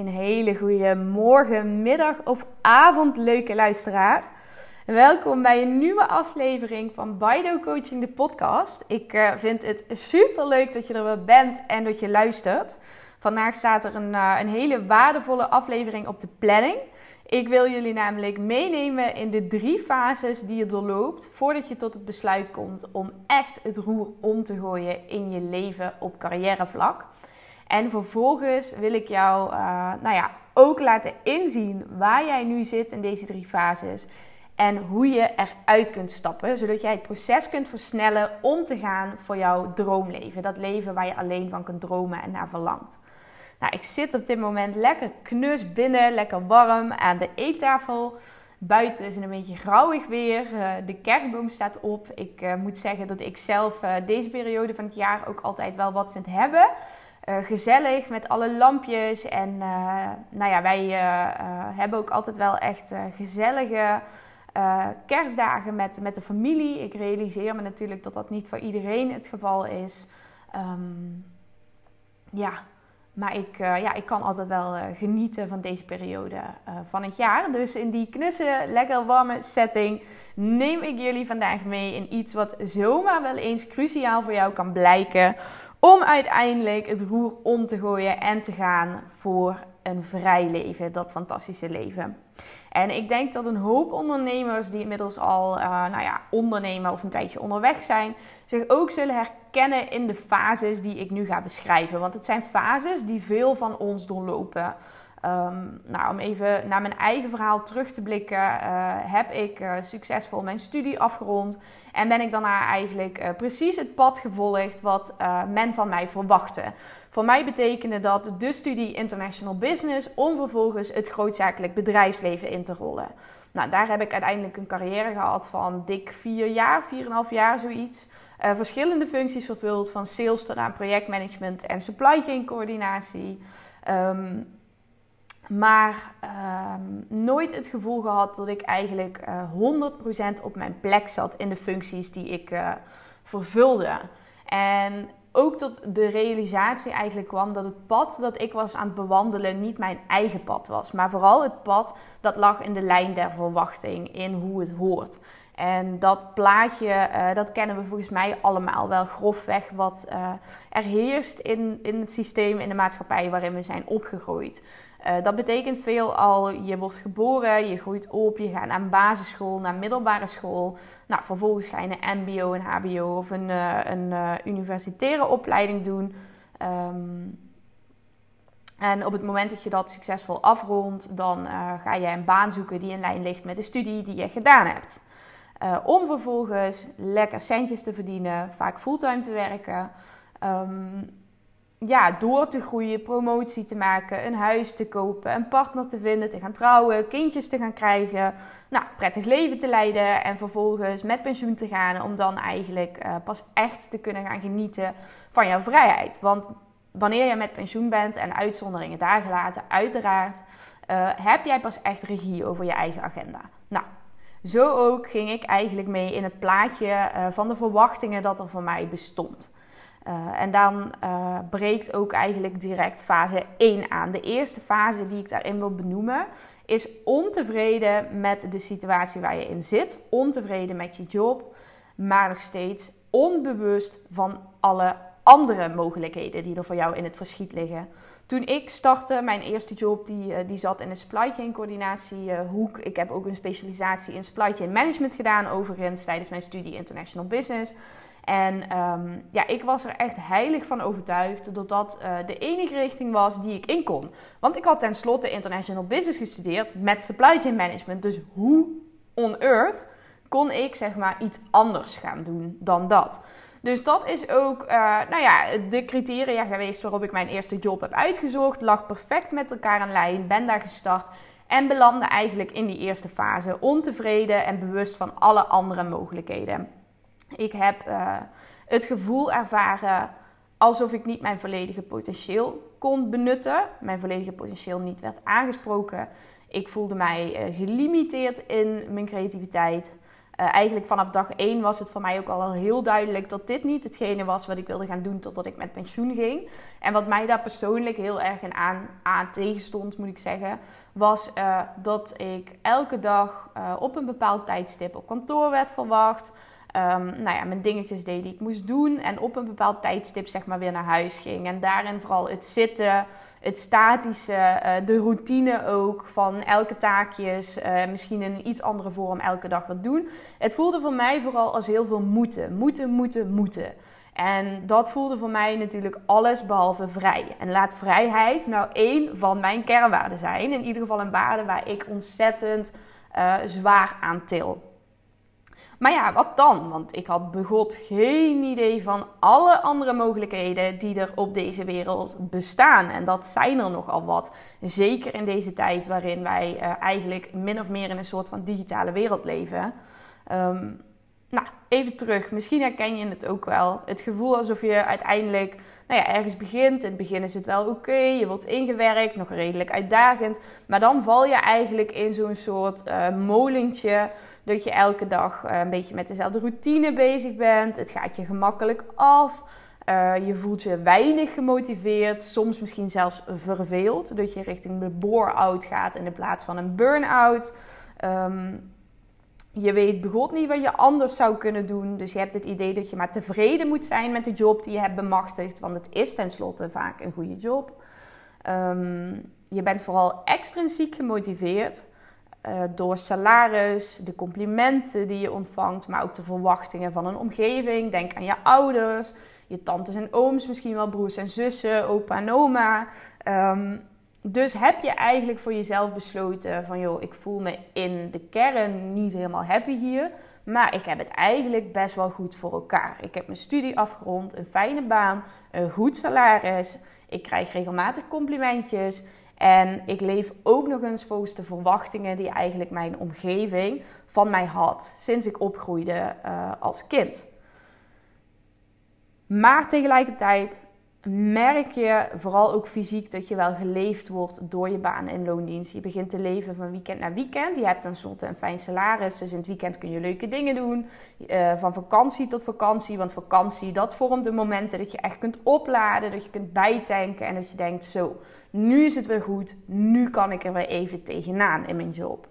Een hele goede morgen, middag of avond, leuke luisteraar. Welkom bij een nieuwe aflevering van Bido Coaching, de podcast. Ik uh, vind het super leuk dat je er weer bent en dat je luistert. Vandaag staat er een, uh, een hele waardevolle aflevering op de planning. Ik wil jullie namelijk meenemen in de drie fases die je doorloopt voordat je tot het besluit komt om echt het roer om te gooien in je leven op carrièrevlak. En vervolgens wil ik jou uh, nou ja, ook laten inzien waar jij nu zit in deze drie fases. En hoe je eruit kunt stappen, zodat jij het proces kunt versnellen om te gaan voor jouw droomleven. Dat leven waar je alleen van kunt dromen en naar verlangt. Nou, ik zit op dit moment lekker knus binnen, lekker warm aan de eettafel. Buiten is het een beetje grauwig weer. Uh, de kerstboom staat op. Ik uh, moet zeggen dat ik zelf deze periode van het jaar ook altijd wel wat vind hebben. Gezellig met alle lampjes. En nou ja, wij hebben ook altijd wel echt gezellige kerstdagen met, met de familie. Ik realiseer me natuurlijk dat dat niet voor iedereen het geval is. Um, ja, maar ik, uh, ja, ik kan altijd wel uh, genieten van deze periode uh, van het jaar. Dus in die knusse, lekker warme setting neem ik jullie vandaag mee in iets wat zomaar wel eens cruciaal voor jou kan blijken. Om uiteindelijk het roer om te gooien en te gaan voor een vrij leven, dat fantastische leven. En ik denk dat een hoop ondernemers die inmiddels al nou ja, ondernemen of een tijdje onderweg zijn, zich ook zullen herkennen in de fases die ik nu ga beschrijven. Want het zijn fases die veel van ons doorlopen. Um, nou, om even naar mijn eigen verhaal terug te blikken, uh, heb ik uh, succesvol mijn studie afgerond en ben ik daarna eigenlijk uh, precies het pad gevolgd wat men van mij verwachtte. Voor mij betekende dat de studie International Business om vervolgens het grootzakelijk bedrijfsleven in te rollen. Nou, daar heb ik uiteindelijk een carrière gehad van dik vier jaar, 4,5 jaar zoiets. Verschillende functies vervuld, van sales tot aan projectmanagement en supply chain coördinatie. Um, maar um, nooit het gevoel gehad dat ik eigenlijk uh, 100% op mijn plek zat in de functies die ik uh, vervulde. En ook tot de realisatie eigenlijk kwam dat het pad dat ik was aan het bewandelen niet mijn eigen pad was. Maar vooral het pad dat lag in de lijn der verwachting, in hoe het hoort. En dat plaatje, uh, dat kennen we volgens mij allemaal wel grofweg wat uh, er heerst in, in het systeem, in de maatschappij waarin we zijn opgegroeid. Uh, dat betekent veelal, je wordt geboren, je groeit op, je gaat naar basisschool, naar middelbare school. Nou, vervolgens ga je een mbo, een hbo of een, uh, een uh, universitaire opleiding doen. Um, en op het moment dat je dat succesvol afrondt, dan ga je een baan zoeken die in lijn ligt met de studie die je gedaan hebt. om vervolgens lekker centjes te verdienen, vaak fulltime te werken. Um, ja, door te groeien, promotie te maken, een huis te kopen, een partner te vinden, te gaan trouwen, kindjes te gaan krijgen, nou, prettig leven te leiden en vervolgens met pensioen te gaan om dan eigenlijk uh, pas echt te kunnen gaan genieten van jouw vrijheid. Want wanneer je met pensioen bent en uitzonderingen daar gelaten, uiteraard, uh, heb jij pas echt regie over je eigen agenda. Nou, zo ook ging ik eigenlijk mee in het plaatje uh, van de verwachtingen dat er voor mij bestond. Uh, en dan uh, breekt ook eigenlijk direct fase 1 aan. De eerste fase die ik daarin wil benoemen is ontevreden met de situatie waar je in zit, ontevreden met je job, maar nog steeds onbewust van alle andere mogelijkheden die er voor jou in het verschiet liggen. Toen ik startte, mijn eerste job, die, uh, die zat in de supply chain coördinatie hoek. Ik heb ook een specialisatie in supply chain management gedaan, overigens tijdens mijn studie International Business. En um, ja, ik was er echt heilig van overtuigd dat dat uh, de enige richting was die ik in kon. Want ik had tenslotte international business gestudeerd met supply chain management. Dus hoe on earth kon ik zeg maar iets anders gaan doen dan dat? Dus dat is ook uh, nou ja, de criteria geweest waarop ik mijn eerste job heb uitgezocht. Lag perfect met elkaar in lijn, ben daar gestart. En belandde eigenlijk in die eerste fase ontevreden en bewust van alle andere mogelijkheden. Ik heb uh, het gevoel ervaren alsof ik niet mijn volledige potentieel kon benutten. Mijn volledige potentieel niet werd aangesproken. Ik voelde mij uh, gelimiteerd in mijn creativiteit. Uh, eigenlijk vanaf dag 1 was het voor mij ook al heel duidelijk dat dit niet hetgene was wat ik wilde gaan doen totdat ik met pensioen ging. En wat mij daar persoonlijk heel erg aan, aan tegenstond, moet ik zeggen, was dat ik elke dag op een bepaald tijdstip op kantoor werd verwacht. Um, nou ja, mijn dingetjes deed die ik moest doen. En op een bepaald tijdstip zeg maar weer naar huis ging. En daarin vooral het zitten, het statische, uh, de routine ook van elke taakjes. Uh, misschien in een iets andere vorm elke dag wat doen. Het voelde voor mij vooral als heel veel moeten. Moeten, moeten, moeten. En dat voelde voor mij natuurlijk alles behalve vrij. En laat vrijheid nou één van mijn kernwaarden zijn. In ieder geval een waarde waar ik ontzettend uh, zwaar aan til. Maar ja, wat dan? Want ik had begot geen idee van alle andere mogelijkheden die er op deze wereld bestaan. En dat zijn er nogal wat. Zeker in deze tijd waarin wij uh, eigenlijk min of meer in een soort van digitale wereld leven. Um, nou, even terug. Misschien herken je het ook wel. Het gevoel alsof je uiteindelijk nou ja, ergens begint. In het begin is het wel oké. je wordt ingewerkt, nog redelijk uitdagend. Maar dan val je eigenlijk in zo'n soort uh, molentje. Dat je elke dag uh, een beetje met dezelfde routine bezig bent. Het gaat je gemakkelijk af. Uh, je voelt je weinig gemotiveerd, soms misschien zelfs verveeld. Dat je richting de bore-out gaat in de plaats van een burn-out. Um, je weet begot niet wat je anders zou kunnen doen. Dus je hebt het idee dat je maar tevreden moet zijn met de job die je hebt bemachtigd. Want het is tenslotte vaak een goede job. Um, je bent vooral extrinsiek gemotiveerd. Uh, door salaris, de complimenten die je ontvangt, maar ook de verwachtingen van een omgeving. Denk aan je ouders, je tantes en ooms, misschien wel broers en zussen, opa en oma. Um, dus heb je eigenlijk voor jezelf besloten van joh, ik voel me in de kern niet helemaal happy hier. Maar ik heb het eigenlijk best wel goed voor elkaar. Ik heb mijn studie afgerond, een fijne baan, een goed salaris. Ik krijg regelmatig complimentjes. En ik leef ook nog eens volgens de verwachtingen die eigenlijk mijn omgeving van mij had sinds ik opgroeide uh, als kind. Maar tegelijkertijd merk je vooral ook fysiek dat je wel geleefd wordt door je baan in loondienst. Je begint te leven van weekend naar weekend. Je hebt tenslotte een fijn salaris, dus in het weekend kun je leuke dingen doen. Uh, van vakantie tot vakantie, want vakantie dat vormt de momenten dat je echt kunt opladen, dat je kunt bijtanken en dat je denkt zo, nu is het weer goed, nu kan ik er weer even tegenaan in mijn job.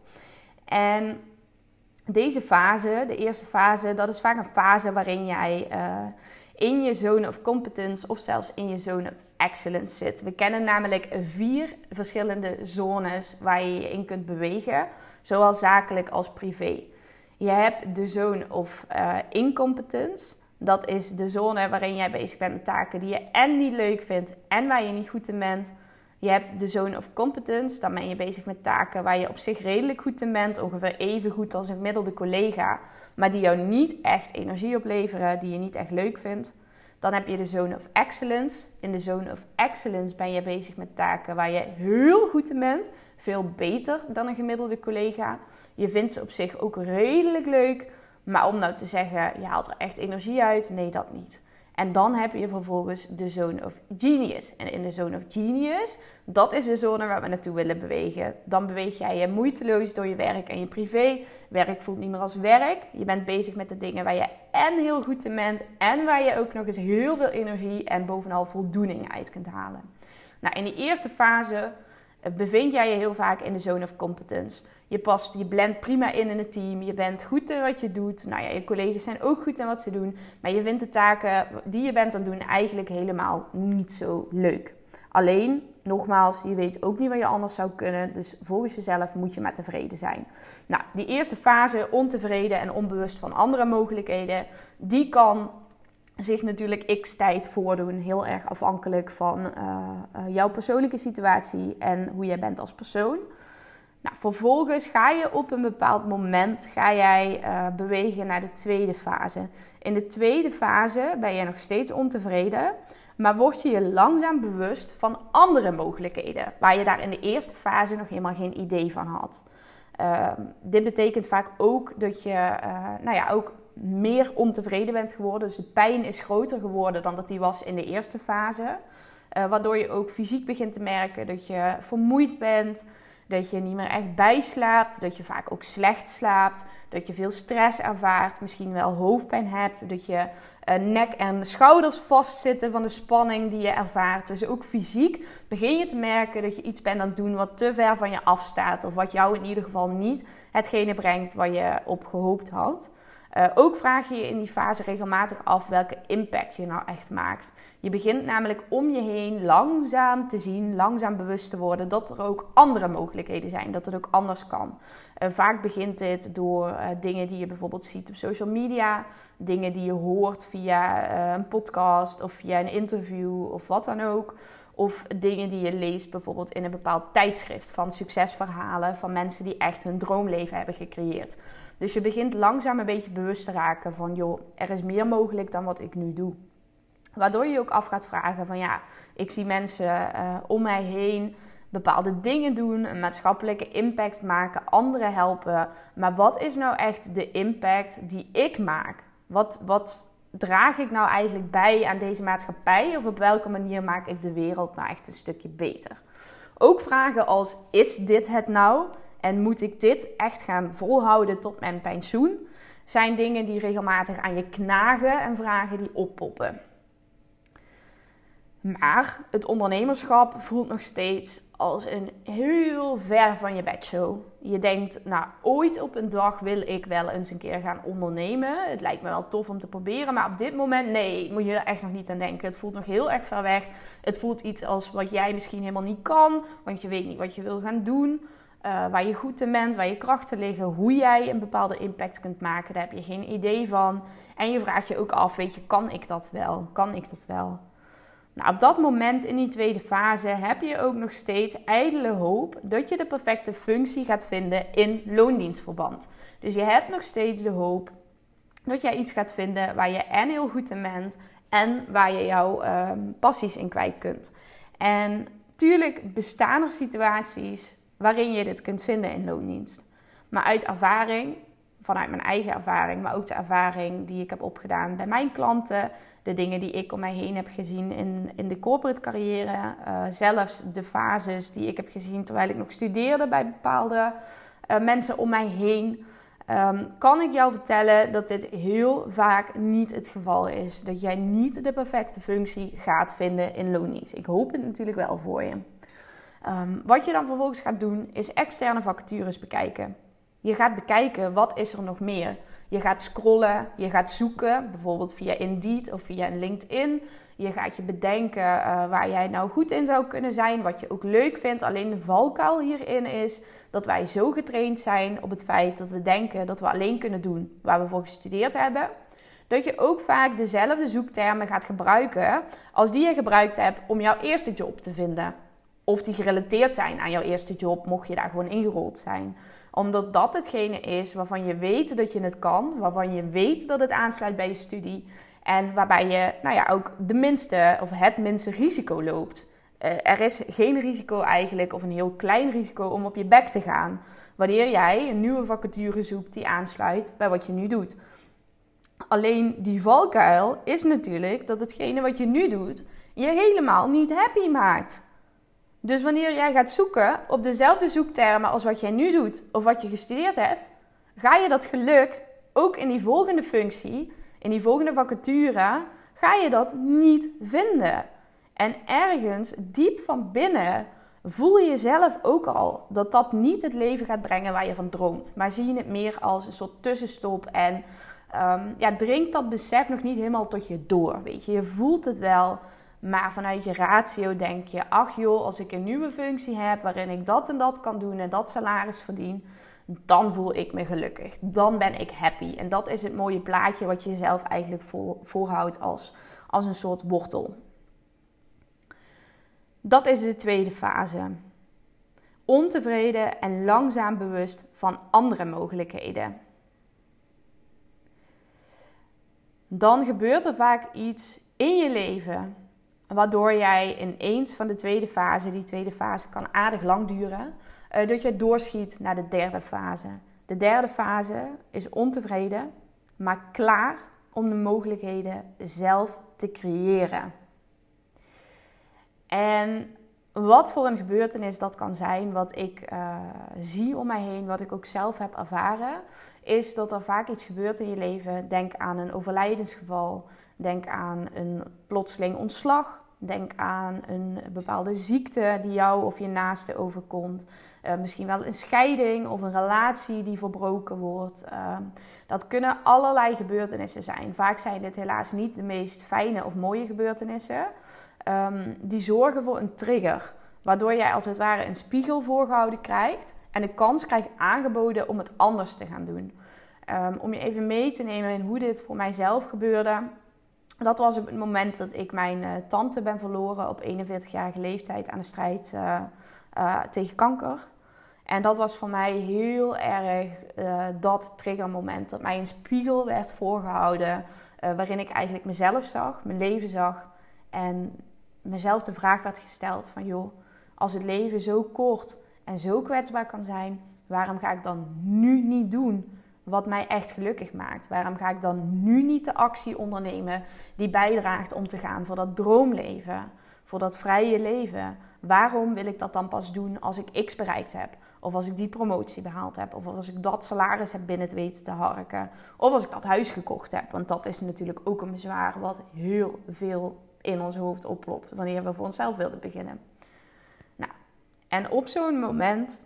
En deze fase, de eerste fase, dat is vaak een fase waarin jij... Uh, in je zone of competence of zelfs in je zone of excellence zit. We kennen namelijk vier verschillende zones waar je je in kunt bewegen, zowel zakelijk als privé. Je hebt de zone of uh, incompetence. Dat is de zone waarin jij bezig bent met taken die je en niet leuk vindt en waar je niet goed in bent. Je hebt de zone of competence. Dan ben je bezig met taken waar je op zich redelijk goed in bent. Ongeveer even goed als een gemiddelde collega maar die jou niet echt energie opleveren, die je niet echt leuk vindt. Dan heb je de zone of excellence. In de zone of excellence ben je bezig met taken waar je heel goed in bent, veel beter dan een gemiddelde collega. Je vindt ze op zich ook redelijk leuk, maar om nou te zeggen, je haalt er echt energie uit, nee, dat niet. En dan heb je vervolgens de zone of genius. En in de zone of genius, dat is de zone waar we naartoe willen bewegen. Dan beweeg jij je moeiteloos door je werk en je privé. Werk voelt niet meer als werk. Je bent bezig met de dingen waar je en heel goed in bent en waar je ook nog eens heel veel energie en bovenal voldoening uit kunt halen. Nou, in die eerste fase eh, bevind jij je heel vaak in de zone of competence. Je past, je blendt prima in in het team. Je bent goed in wat je doet. Nou ja, je collega's zijn ook goed in wat ze doen. Maar je vindt de taken die je bent aan het doen eigenlijk helemaal niet zo leuk. Alleen, nogmaals, je weet ook niet wat je anders zou kunnen. Dus volgens jezelf moet je maar tevreden zijn. Nou, die eerste fase, ontevreden en onbewust van andere mogelijkheden, die kan zich natuurlijk x tijd voordoen. Heel erg afhankelijk van uh, uh, jouw persoonlijke situatie en hoe jij bent als persoon. Nou, vervolgens ga je op een bepaald moment ga jij, uh, bewegen naar de tweede fase. In de tweede fase ben je nog steeds ontevreden, maar word je je langzaam bewust van andere mogelijkheden, waar je daar in de eerste fase nog helemaal geen idee van had. Uh, dit betekent vaak ook dat je uh, nou ja, ook meer ontevreden bent geworden. Dus de pijn is groter geworden dan dat die was in de eerste fase. Uh, waardoor je ook fysiek begint te merken dat je vermoeid bent, dat je niet meer echt bijslaapt, dat je vaak ook slecht slaapt, dat je veel stress ervaart, misschien wel hoofdpijn hebt, dat je uh, nek en schouders vastzitten van de spanning die je ervaart. Dus ook fysiek begin je te merken dat je iets bent aan het doen wat te ver van je afstaat, of wat jou in ieder geval niet hetgene brengt waar je op gehoopt had. Uh, ook vraag je je in die fase regelmatig af welke impact je nou echt maakt. Je begint namelijk om je heen langzaam te zien, langzaam bewust te worden dat er ook andere mogelijkheden zijn, dat het ook anders kan. Vaak begint dit door uh, dingen die je bijvoorbeeld ziet op social media, dingen die je hoort via een podcast of via een interview of wat dan ook. Of dingen die je leest bijvoorbeeld in een bepaald tijdschrift van succesverhalen van mensen die echt hun droomleven hebben gecreëerd. Dus je begint langzaam een beetje bewust te raken van, joh, er is meer mogelijk dan wat ik nu doe. Waardoor je ook af gaat vragen van, ja, ik zie mensen uh, om mij heen bepaalde dingen doen, een maatschappelijke impact maken, anderen helpen. Maar wat is nou echt de impact die ik maak? Wat, wat draag ik nou eigenlijk bij aan deze maatschappij? Of op welke manier maak ik de wereld nou echt een stukje beter? Ook vragen als: is dit het nou? En moet ik dit echt gaan volhouden tot mijn pensioen? Zijn dingen die regelmatig aan je knagen en vragen die oppoppen. Maar het ondernemerschap voelt nog steeds als een heel ver van je bedshow. Je denkt, nou, ooit op een dag wil ik wel eens een keer gaan ondernemen. Het lijkt me wel tof om te proberen, maar op dit moment, nee, moet je er echt nog niet aan denken. Het voelt nog heel erg ver weg. Het voelt iets als wat jij misschien helemaal niet kan, want je weet niet wat je wil gaan doen. Uh, waar je goed in bent, waar je krachten liggen, hoe jij een bepaalde impact kunt maken, daar heb je geen idee van. En je vraagt je ook af, weet je, kan ik dat wel? Kan ik dat wel? Nou, op dat moment in die tweede fase heb je ook nog steeds ijdele hoop dat je de perfecte functie gaat vinden in loondienstverband. Dus je hebt nog steeds de hoop dat jij iets gaat vinden waar je en heel goed in bent en waar je jouw um, passies in kwijt kunt. En tuurlijk bestaan er situaties waarin je dit kunt vinden in loondienst. Maar uit ervaring, vanuit mijn eigen ervaring, maar ook de ervaring die ik heb opgedaan bij mijn klanten, de dingen die ik om mij heen heb gezien in, in de corporate carrière, uh, zelfs de fases die ik heb gezien terwijl ik nog studeerde bij bepaalde uh, mensen om mij heen. Um, kan ik jou vertellen dat dit heel vaak niet het geval is. Dat jij niet de perfecte functie gaat vinden in loondienst. Ik hoop het natuurlijk wel voor je. Um, wat je dan vervolgens gaat doen, is externe vacatures bekijken. Je gaat bekijken wat is er nog meer. Je gaat scrollen, je gaat zoeken, bijvoorbeeld via Indeed of via LinkedIn. Je gaat je bedenken uh, waar jij nou goed in zou kunnen zijn, wat je ook leuk vindt. Alleen de valkuil hierin is dat wij zo getraind zijn op het feit dat we denken dat we alleen kunnen doen waar we voor gestudeerd hebben. Dat je ook vaak dezelfde zoektermen gaat gebruiken als die je gebruikt hebt om jouw eerste job te vinden of die gerelateerd zijn aan jouw eerste job, mocht je daar gewoon ingerold zijn. Omdat dat hetgene is waarvan je weet dat je het kan, waarvan je weet dat het aansluit bij je studie en waarbij je nou ja, ook de minste of het minste risico loopt. Uh, er is geen risico eigenlijk, of een heel klein risico om op je bek te gaan. Wanneer jij een nieuwe vacature zoekt die aansluit bij wat je nu doet. Alleen die valkuil is natuurlijk dat hetgene wat je nu doet je helemaal niet happy maakt. Dus wanneer jij gaat zoeken op dezelfde zoektermen als wat jij nu doet of wat je gestudeerd hebt, ga je dat geluk ook in die volgende functie, in die volgende vacature, ga je dat niet vinden. En ergens diep van binnen voel je jezelf ook al dat dat niet het leven gaat brengen waar je van droomt. Maar zie je het meer als een soort tussenstop en um, ja, dringt dat besef nog niet helemaal tot je door. Weet je, je voelt het wel. Maar vanuit je ratio denk je, ach joh, als ik een nieuwe functie heb waarin ik dat en dat kan doen en dat salaris verdien, dan voel ik me gelukkig. Dan ben ik happy. En dat is het mooie plaatje wat je zelf eigenlijk voorhoudt als, als een soort wortel. Dat is de tweede fase. Ontevreden en langzaam bewust van andere mogelijkheden. Dan gebeurt er vaak iets in je leven Waardoor jij ineens van de tweede fase, die tweede fase kan aardig lang duren, uh, dat je doorschiet naar de derde fase. De derde fase is ontevreden, maar klaar om de mogelijkheden zelf te creëren. En wat voor een gebeurtenis dat kan zijn, wat ik uh, zie om mij heen, wat ik ook zelf heb ervaren, is dat er vaak iets gebeurt in je leven. Denk aan een overlijdensgeval, denk aan een plotseling ontslag, denk aan een bepaalde ziekte die jou of je naaste overkomt. Uh, misschien wel een scheiding of een relatie die verbroken wordt. Uh, dat kunnen allerlei gebeurtenissen zijn. Vaak zijn dit helaas niet de meest fijne of mooie gebeurtenissen. Um, die zorgen voor een trigger. Waardoor jij als het ware een spiegel voorgehouden krijgt en de kans krijgt aangeboden om het anders te gaan doen. Um, om je even mee te nemen in hoe dit voor mijzelf gebeurde. Dat was op het moment dat ik mijn uh, tante ben verloren op 41-jarige leeftijd aan de strijd uh, uh, tegen kanker. En dat was voor mij heel erg dat triggermoment. Dat mij een spiegel werd voorgehouden waarin ik eigenlijk mezelf zag, mijn leven zag. En mezelf de vraag werd gesteld van joh, als het leven zo kort en zo kwetsbaar kan zijn, waarom ga ik dan nu niet doen wat mij echt gelukkig maakt? Waarom ga ik dan nu niet de actie ondernemen die bijdraagt om te gaan voor dat droomleven, voor dat vrije leven? Waarom wil ik dat dan pas doen als ik X bereikt heb? Of als ik die promotie behaald heb. Of als ik dat salaris heb binnen het weten te harken. Of als ik dat huis gekocht heb. Want dat is natuurlijk ook een bezwaar wat heel veel in ons hoofd oplopt wanneer we voor onszelf willen beginnen. Nou, en op zo'n moment,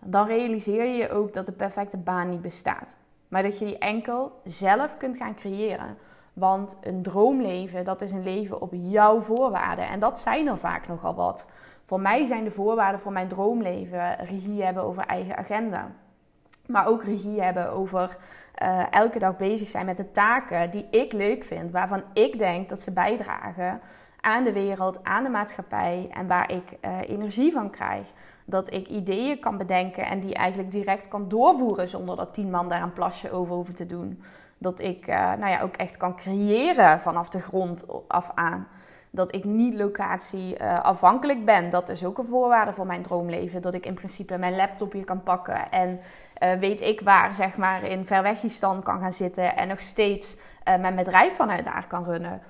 dan realiseer je je ook dat de perfecte baan niet bestaat. Maar dat je die enkel zelf kunt gaan creëren. Want een droomleven, dat is een leven op jouw voorwaarden. En dat zijn er vaak nogal wat. Voor mij zijn de voorwaarden voor mijn droomleven regie hebben over eigen agenda. Maar ook regie hebben over uh, elke dag bezig zijn met de taken die ik leuk vind, waarvan ik denk dat ze bijdragen aan de wereld, aan de maatschappij en waar ik uh, energie van krijg. Dat ik ideeën kan bedenken en die eigenlijk direct kan doorvoeren zonder dat tien man daar een plasje over hoeven te doen. Dat ik uh, nou ja, ook echt kan creëren vanaf de grond af aan. Dat ik niet locatie afhankelijk ben. Dat is ook een voorwaarde voor mijn droomleven. Dat ik in principe mijn laptop hier kan pakken en uh, weet ik waar, zeg maar, in Verwegistan kan gaan zitten en nog steeds uh, mijn bedrijf vanuit daar kan runnen.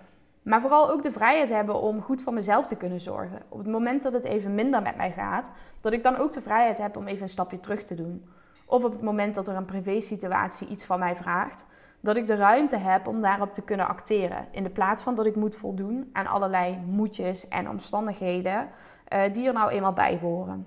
Maar vooral ook de vrijheid hebben om goed voor mezelf te kunnen zorgen. Op het moment dat het even minder met mij gaat, dat ik dan ook de vrijheid heb om even een stapje terug te doen. Of op het moment dat er een privé-situatie iets van mij vraagt, dat ik de ruimte heb om daarop te kunnen acteren. In de plaats van dat ik moet voldoen aan allerlei moedjes en omstandigheden uh, die er nou eenmaal bij horen.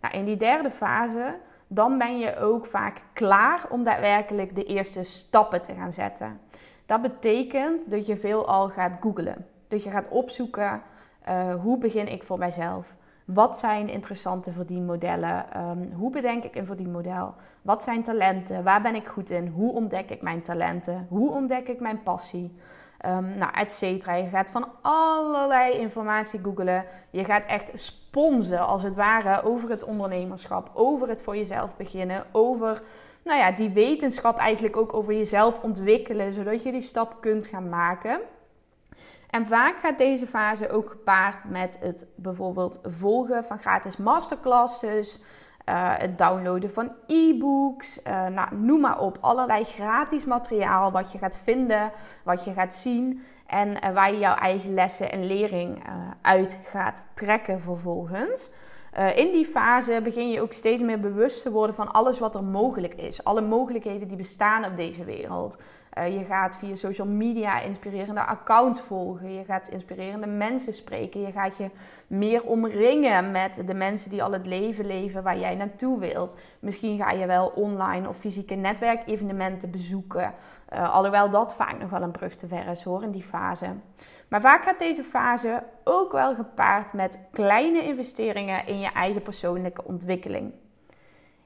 Nou, in die derde fase dan ben je ook vaak klaar om daadwerkelijk de eerste stappen te gaan zetten. Dat betekent dat je veelal gaat googlen. Dat je gaat opzoeken uh, hoe begin ik voor mijzelf? Wat zijn interessante verdienmodellen? Um, hoe bedenk ik een verdienmodel? Wat zijn talenten? Waar ben ik goed in? Hoe ontdek ik mijn talenten? Hoe ontdek ik mijn passie? Um, nou, et cetera. Je gaat van allerlei informatie googelen. Je gaat echt sponsen, als het ware, over het ondernemerschap, over het voor jezelf beginnen, over nou ja, die wetenschap eigenlijk ook over jezelf ontwikkelen, zodat je die stap kunt gaan maken. En vaak gaat deze fase ook gepaard met het bijvoorbeeld volgen van gratis masterclasses, uh, het downloaden van e-books, uh, nou, noem maar op. Allerlei gratis materiaal wat je gaat vinden, wat je gaat zien en uh, waar je jouw eigen lessen en lering uit gaat trekken vervolgens. in die fase begin je ook steeds meer bewust te worden van alles wat er mogelijk is. Alle mogelijkheden die bestaan op deze wereld. Uh, je gaat via social media inspirerende accounts volgen. Je gaat inspirerende mensen spreken. Je gaat je meer omringen met de mensen die al het leven leven waar jij naartoe wilt. Misschien ga je wel online of fysieke netwerkevenementen bezoeken. Uh, alhoewel dat vaak nog wel een brug te ver is hoor in die fase. Maar vaak gaat deze fase ook wel gepaard met kleine investeringen in je eigen persoonlijke ontwikkeling.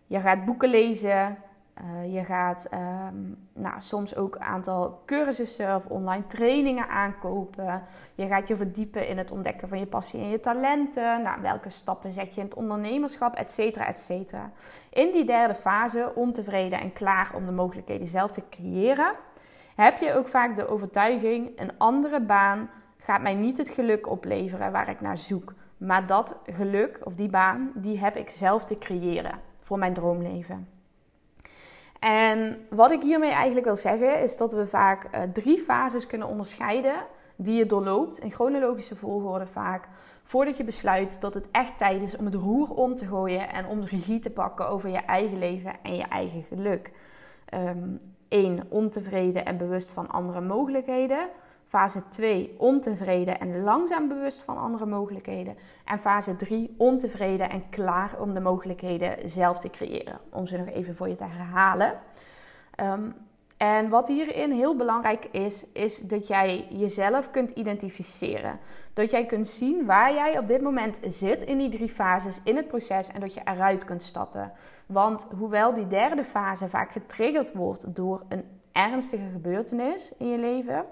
Je gaat boeken lezen, uh, je gaat um, nou, soms ook een aantal cursussen of online trainingen aankopen. Je gaat je verdiepen in het ontdekken van je passie en je talenten. Nou, welke stappen zet je in het ondernemerschap, et cetera, et cetera. In die derde fase, ontevreden en klaar om de mogelijkheden zelf te creëren, heb je ook vaak de overtuiging: een andere baan gaat mij niet het geluk opleveren waar ik naar zoek. Maar dat geluk of die baan, die heb ik zelf te creëren voor mijn droomleven. En wat ik hiermee eigenlijk wil zeggen, is dat we vaak uh, drie fases kunnen onderscheiden die je doorloopt, in chronologische volgorde vaak, Voordat je besluit dat het echt tijd is om het roer om te gooien en om de regie te pakken over je eigen leven en je eigen geluk. Um, ontevreden en bewust van andere mogelijkheden. Fase 2, ontevreden en langzaam bewust van andere mogelijkheden. En fase 3, ontevreden en klaar om de mogelijkheden zelf te creëren. Om ze nog even voor je te herhalen. Ehm, en wat hierin heel belangrijk is, is dat jij jezelf kunt identificeren. Dat jij kunt zien waar jij op dit moment zit in die drie fases in het proces en dat je eruit kunt stappen. Want hoewel die derde fase vaak getriggerd wordt door een ernstige gebeurtenis in je leven,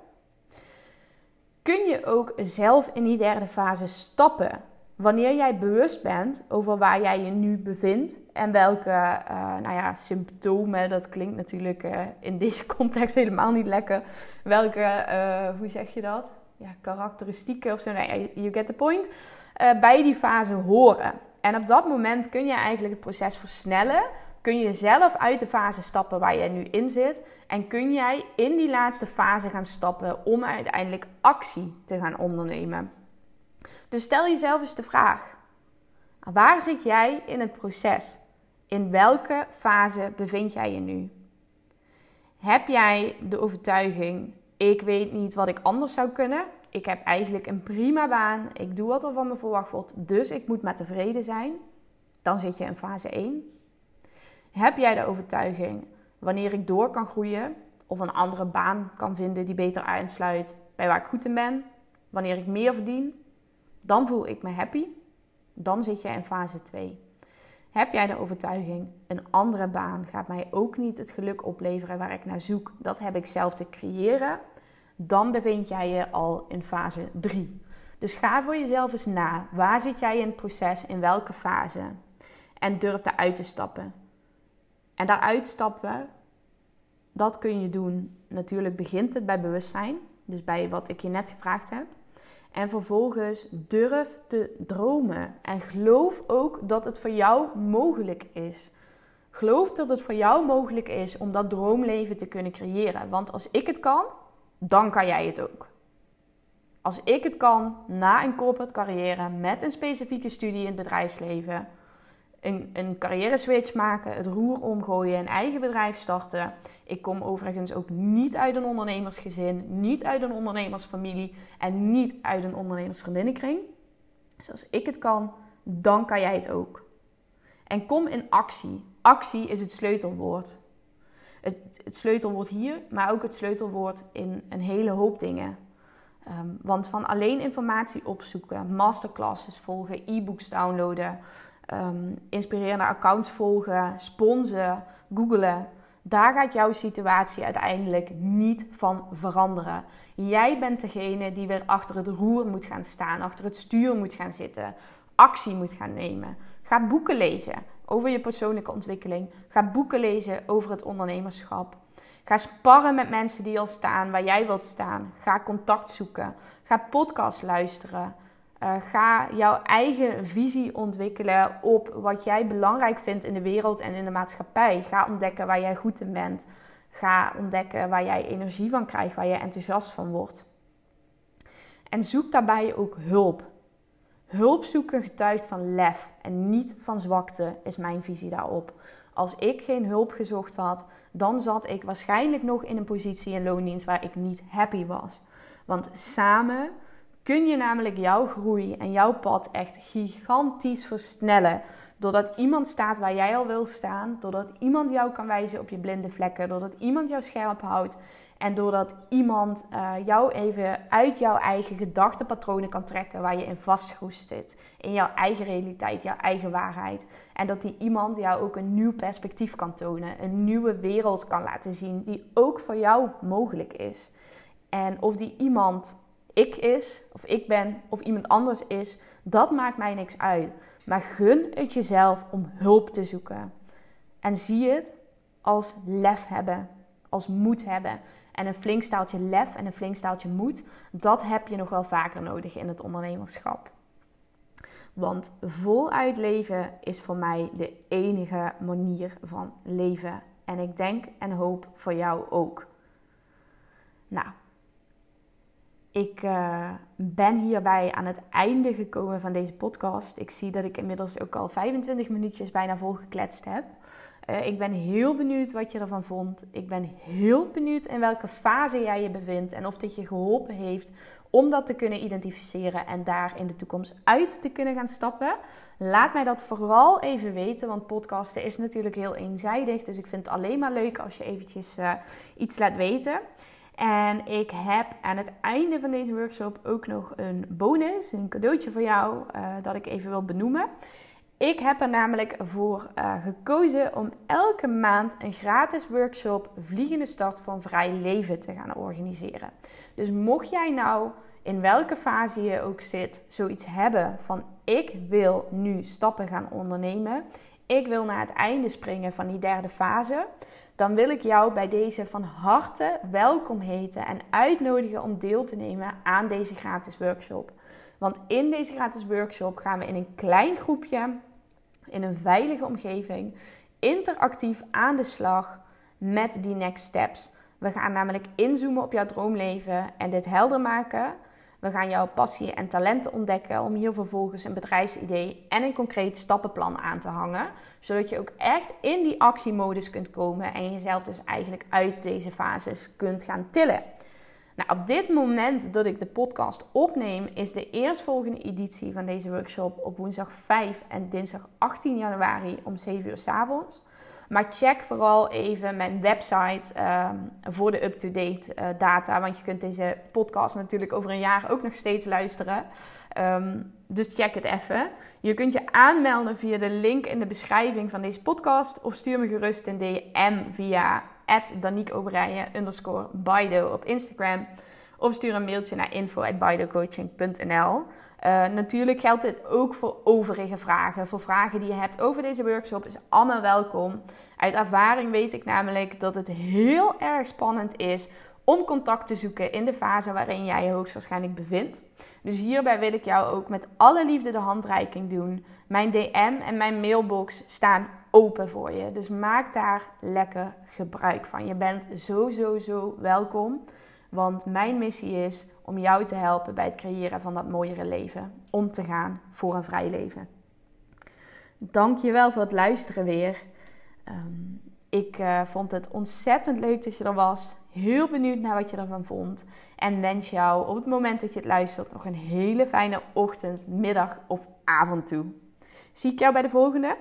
kun je ook zelf in die derde fase stappen. Wanneer jij bewust bent over waar jij je nu bevindt en welke uh, nou ja, symptomen, dat klinkt natuurlijk uh, in deze context helemaal niet lekker, welke, uh, hoe zeg je dat? Ja, karakteristieken of zo, nee, you get the point, bij die fase horen. En op dat moment kun je eigenlijk het proces versnellen, kun je zelf uit de fase stappen waar je nu in zit en kun jij in die laatste fase gaan stappen om uiteindelijk actie te gaan ondernemen. Dus stel jezelf eens de vraag: waar zit jij in het proces? In welke fase bevind jij je nu? Heb jij de overtuiging: ik weet niet wat ik anders zou kunnen? Ik heb eigenlijk een prima baan. Ik doe wat er van me verwacht wordt, dus ik moet maar tevreden zijn. Dan zit je in fase 1. Heb jij de overtuiging: wanneer ik door kan groeien of een andere baan kan vinden die beter aansluit bij waar ik goed in ben, wanneer ik meer verdien, dan voel ik me happy. Dan zit jij in fase 2. Heb jij de overtuiging, een andere baan gaat mij ook niet het geluk opleveren waar ik naar zoek, dat heb ik zelf te creëren, dan bevind jij je al in fase 3. Dus ga voor jezelf eens na. Waar zit jij in het proces? In welke fase? En durf eruit te stappen. En daaruit stappen, dat kun je doen. Natuurlijk begint het bij bewustzijn. Dus bij wat ik je net gevraagd heb. En vervolgens durf te dromen. En geloof ook dat het voor jou mogelijk is. Geloof dat het voor jou mogelijk is om dat droomleven te kunnen creëren. Want als ik het kan, dan kan jij het ook. Als ik het kan na een corporate carrière met een specifieke studie in het bedrijfsleven, een, een carrière switch maken, het roer omgooien, een eigen bedrijf starten. Ik kom overigens ook niet uit een ondernemersgezin, niet uit een ondernemersfamilie en niet uit een ondernemersvriendinnenkring. Dus als ik het kan, dan kan jij het ook. En kom in actie. Actie is het sleutelwoord. Het, het sleutelwoord hier, maar ook het sleutelwoord in een hele hoop dingen. Ehm, want van alleen informatie opzoeken, masterclasses volgen, e-books downloaden, um, inspirerende accounts volgen, sponsen, googlen. Daar gaat jouw situatie uiteindelijk niet van veranderen. Jij bent degene die weer achter het roer moet gaan staan, achter het stuur moet gaan zitten, actie moet gaan nemen. Ga boeken lezen over je persoonlijke ontwikkeling. Ga boeken lezen over het ondernemerschap. Ga sparren met mensen die al staan waar jij wilt staan. Ga contact zoeken. Ga podcast luisteren. Uh, ga jouw eigen visie ontwikkelen op wat jij belangrijk vindt in de wereld en in de maatschappij. Ga ontdekken waar jij goed in bent. Ga ontdekken waar jij energie van krijgt, waar je enthousiast van wordt. En zoek daarbij ook hulp. Hulp zoeken getuigt van lef en niet van zwakte, is mijn visie daarop. Als ik geen hulp gezocht had, dan zat ik waarschijnlijk nog in een positie in loondienst waar ik niet happy was. Want samen kun je namelijk jouw groei en jouw pad echt gigantisch versnellen. Doordat iemand staat waar jij al wil staan, doordat iemand jou kan wijzen op je blinde vlekken, doordat iemand jou scherp houdt en doordat iemand uh, jou even uit jouw eigen gedachtenpatronen kan trekken waar je in vastgeroest zit. In jouw eigen realiteit, jouw eigen waarheid. En dat die iemand jou ook een nieuw perspectief kan tonen. Een nieuwe wereld kan laten zien die ook voor jou mogelijk is. En of die iemand ik is, of ik ben, of iemand anders is, dat maakt mij niks uit. Maar gun het jezelf om hulp te zoeken. En zie het als lef hebben, als moed hebben. En een flink staaltje lef en een flink staaltje moed, dat heb je nog wel vaker nodig in het ondernemerschap. Want voluit leven is voor mij de enige manier van leven. En ik denk en hoop voor jou ook. Nou, ik uh, ben hierbij aan het einde gekomen van deze podcast. Ik zie dat ik inmiddels ook al 25 minuutjes bijna volgekletst heb. Uh, ik ben heel benieuwd wat je ervan vond. Ik ben heel benieuwd in welke fase jij je bevindt en of dit je geholpen heeft om dat te kunnen identificeren en daar in de toekomst uit te kunnen gaan stappen. Laat mij dat vooral even weten, want podcasten is natuurlijk heel eenzijdig. Dus ik vind het alleen maar leuk als je eventjes uh, iets laat weten. En ik heb aan het einde van deze workshop ook nog een bonus, een cadeautje voor jou, uh, dat ik even wil benoemen. Ik heb er namelijk voor uh, gekozen om elke maand een gratis workshop Vliegende Start van Vrij Leven te gaan organiseren. Dus mocht jij nou in welke fase je ook zit, zoiets hebben van ik wil nu stappen gaan ondernemen, ik wil naar het einde springen van die derde fase, dan wil ik jou bij deze van harte welkom heten en uitnodigen om deel te nemen aan deze gratis workshop. Want in deze gratis workshop gaan we in een klein groepje, in een veilige omgeving, interactief aan de slag met die next steps. We gaan namelijk inzoomen op jouw droomleven en dit helder maken we gaan jouw passie en talenten ontdekken om hier vervolgens een bedrijfsidee en een concreet stappenplan aan te hangen. Zodat je ook echt in die actiemodus kunt komen en jezelf dus eigenlijk uit deze fases kunt gaan tillen. Nou, op dit moment dat ik de podcast opneem, is de eerstvolgende editie van deze workshop op woensdag 5 en dinsdag 18 januari om 7 uur s avonds. Maar check vooral even mijn website ehm, voor de up-to-date uh, data. Want je kunt deze podcast natuurlijk over een jaar ook nog steeds luisteren. Um, dus check het even. Je kunt je aanmelden via de link in de beschrijving van deze podcast. Of stuur me gerust een DM via @danique underscore op Instagram. Of stuur een mailtje naar info.bidocoaching.nl. Uh, natuurlijk geldt dit ook voor overige vragen. Voor vragen die je hebt over deze workshop is allemaal welkom. Uit ervaring weet ik namelijk dat het heel erg spannend is om contact te zoeken in de fase waarin jij je hoogstwaarschijnlijk bevindt. Dus hierbij wil ik jou ook met alle liefde de handreiking doen. Mijn DM en mijn mailbox staan open voor je. Dus maak daar lekker gebruik van. Je bent zo, zo, zo welkom. Want mijn missie is om jou te helpen bij het creëren van dat mooiere leven. Om te gaan voor een vrij leven. Dank je wel voor het luisteren weer. Ehm, ik uh, vond het ontzettend leuk dat je er was. Heel benieuwd naar wat je ervan vond. En wens jou op het moment dat je het luistert nog een hele fijne ochtend, middag of avond toe. Zie ik jou bij de volgende?